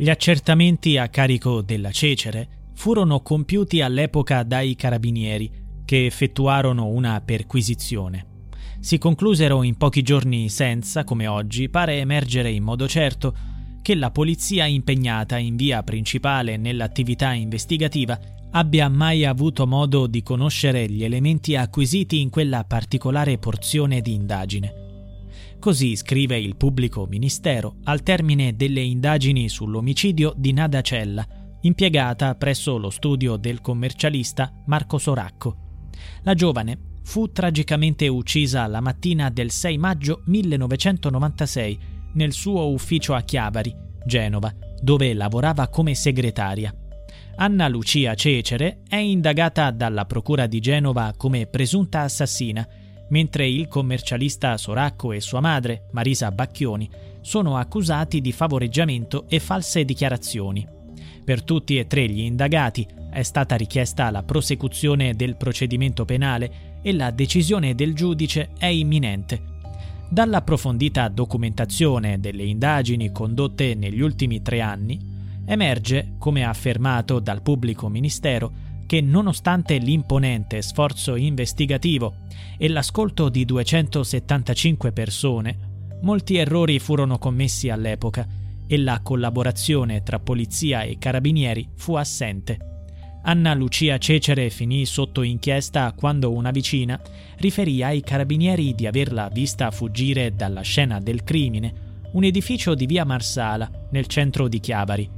Gli accertamenti a carico della Cecere furono compiuti all'epoca dai carabinieri, che effettuarono una perquisizione. Si conclusero in pochi giorni senza, come oggi, pare emergere in modo certo che la polizia impegnata in via principale nell'attività investigativa abbia mai avuto modo di conoscere gli elementi acquisiti in quella particolare porzione di indagine. Così scrive il pubblico ministero al termine delle indagini sull'omicidio di Nada Cella, impiegata presso lo studio del commercialista Marco Soracco. La giovane fu tragicamente uccisa la mattina del 6 maggio 1996 nel suo ufficio a Chiavari, Genova, dove lavorava come segretaria. Anna Lucia Cecere è indagata dalla Procura di Genova come presunta assassina mentre il commercialista Soracco e sua madre, Marisa Bacchioni, sono accusati di favoreggiamento e false dichiarazioni. Per tutti e tre gli indagati è stata richiesta la prosecuzione del procedimento penale e la decisione del giudice è imminente. Dall'approfondita documentazione delle indagini condotte negli ultimi tre anni, emerge, come affermato dal pubblico ministero, che nonostante l'imponente sforzo investigativo e l'ascolto di 275 persone, molti errori furono commessi all'epoca e la collaborazione tra polizia e carabinieri fu assente. Anna Lucia Cecere finì sotto inchiesta quando una vicina riferì ai carabinieri di averla vista fuggire dalla scena del crimine, un edificio di via Marsala, nel centro di Chiavari.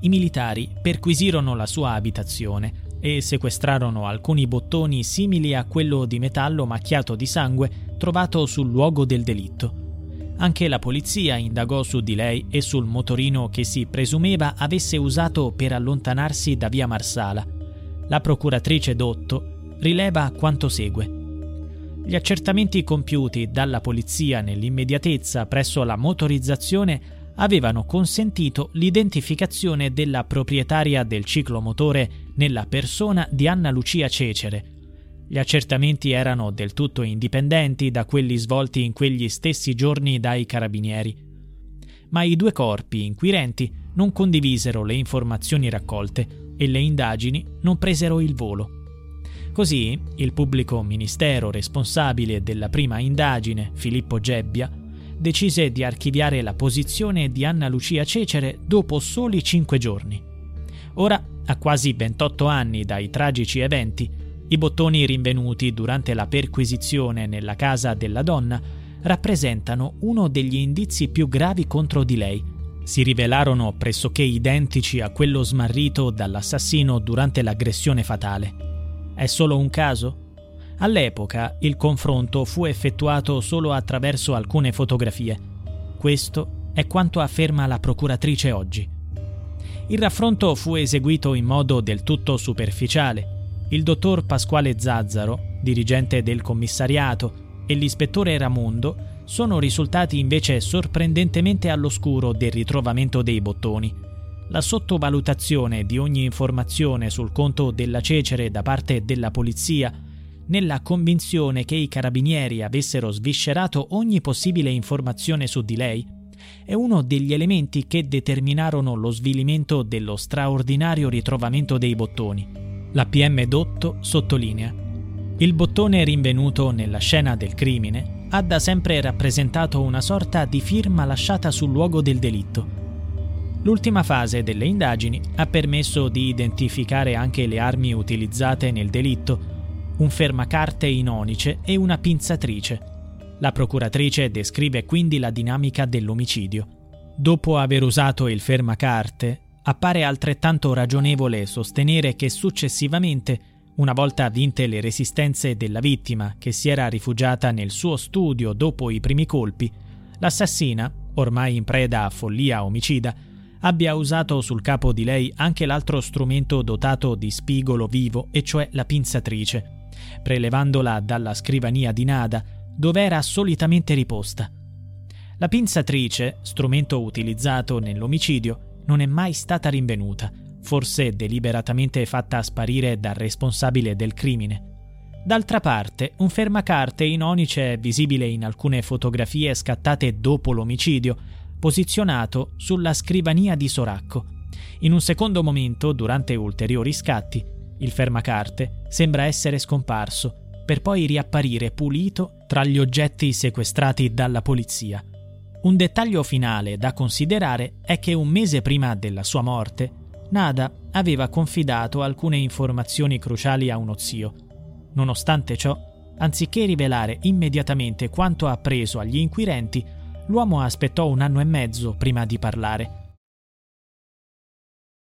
I militari perquisirono la sua abitazione e sequestrarono alcuni bottoni simili a quello di metallo macchiato di sangue trovato sul luogo del delitto. Anche la polizia indagò su di lei e sul motorino che si presumeva avesse usato per allontanarsi da via Marsala. La procuratrice Dotto rileva quanto segue. Gli accertamenti compiuti dalla polizia nell'immediatezza presso la motorizzazione avevano consentito l'identificazione della proprietaria del ciclomotore nella persona di Anna Lucia Cecere. Gli accertamenti erano del tutto indipendenti da quelli svolti in quegli stessi giorni dai carabinieri. Ma i due corpi inquirenti non condivisero le informazioni raccolte e le indagini non presero il volo. Così il pubblico ministero responsabile della prima indagine, Filippo Gebbia, decise di archiviare la posizione di Anna Lucia Cecere dopo soli cinque giorni. Ora, a quasi 28 anni dai tragici eventi, i bottoni rinvenuti durante la perquisizione nella casa della donna rappresentano uno degli indizi più gravi contro di lei. Si rivelarono pressoché identici a quello smarrito dall'assassino durante l'aggressione fatale. È solo un caso? All'epoca il confronto fu effettuato solo attraverso alcune fotografie. Questo è quanto afferma la procuratrice oggi. Il raffronto fu eseguito in modo del tutto superficiale. Il dottor Pasquale Zazzaro, dirigente del commissariato, e l'ispettore Ramondo sono risultati invece sorprendentemente all'oscuro del ritrovamento dei bottoni. La sottovalutazione di ogni informazione sul conto della Cecere da parte della polizia nella convinzione che i carabinieri avessero sviscerato ogni possibile informazione su di lei, è uno degli elementi che determinarono lo svilimento dello straordinario ritrovamento dei bottoni. La PM Dotto sottolinea il bottone rinvenuto nella scena del crimine ha da sempre rappresentato una sorta di firma lasciata sul luogo del delitto. L'ultima fase delle indagini ha permesso di identificare anche le armi utilizzate nel delitto, un fermacarte in onice e una pinzatrice. La procuratrice descrive quindi la dinamica dell'omicidio. Dopo aver usato il fermacarte, appare altrettanto ragionevole sostenere che successivamente, una volta vinte le resistenze della vittima che si era rifugiata nel suo studio dopo i primi colpi, l'assassina, ormai in preda a follia omicida, abbia usato sul capo di lei anche l'altro strumento dotato di spigolo vivo, e cioè la pinzatrice, prelevandola dalla scrivania di Nada, dove era solitamente riposta. La pinzatrice, strumento utilizzato nell'omicidio, non è mai stata rinvenuta, forse deliberatamente fatta sparire dal responsabile del crimine. D'altra parte, un fermacarte in onice è visibile in alcune fotografie scattate dopo l'omicidio, posizionato sulla scrivania di Soracco. In un secondo momento, durante ulteriori scatti, il fermacarte sembra essere scomparso, per poi riapparire pulito tra gli oggetti sequestrati dalla polizia. Un dettaglio finale da considerare è che un mese prima della sua morte, Nada aveva confidato alcune informazioni cruciali a uno zio. Nonostante ciò, anziché rivelare immediatamente quanto appreso agli inquirenti, l'uomo aspettò un anno e mezzo prima di parlare,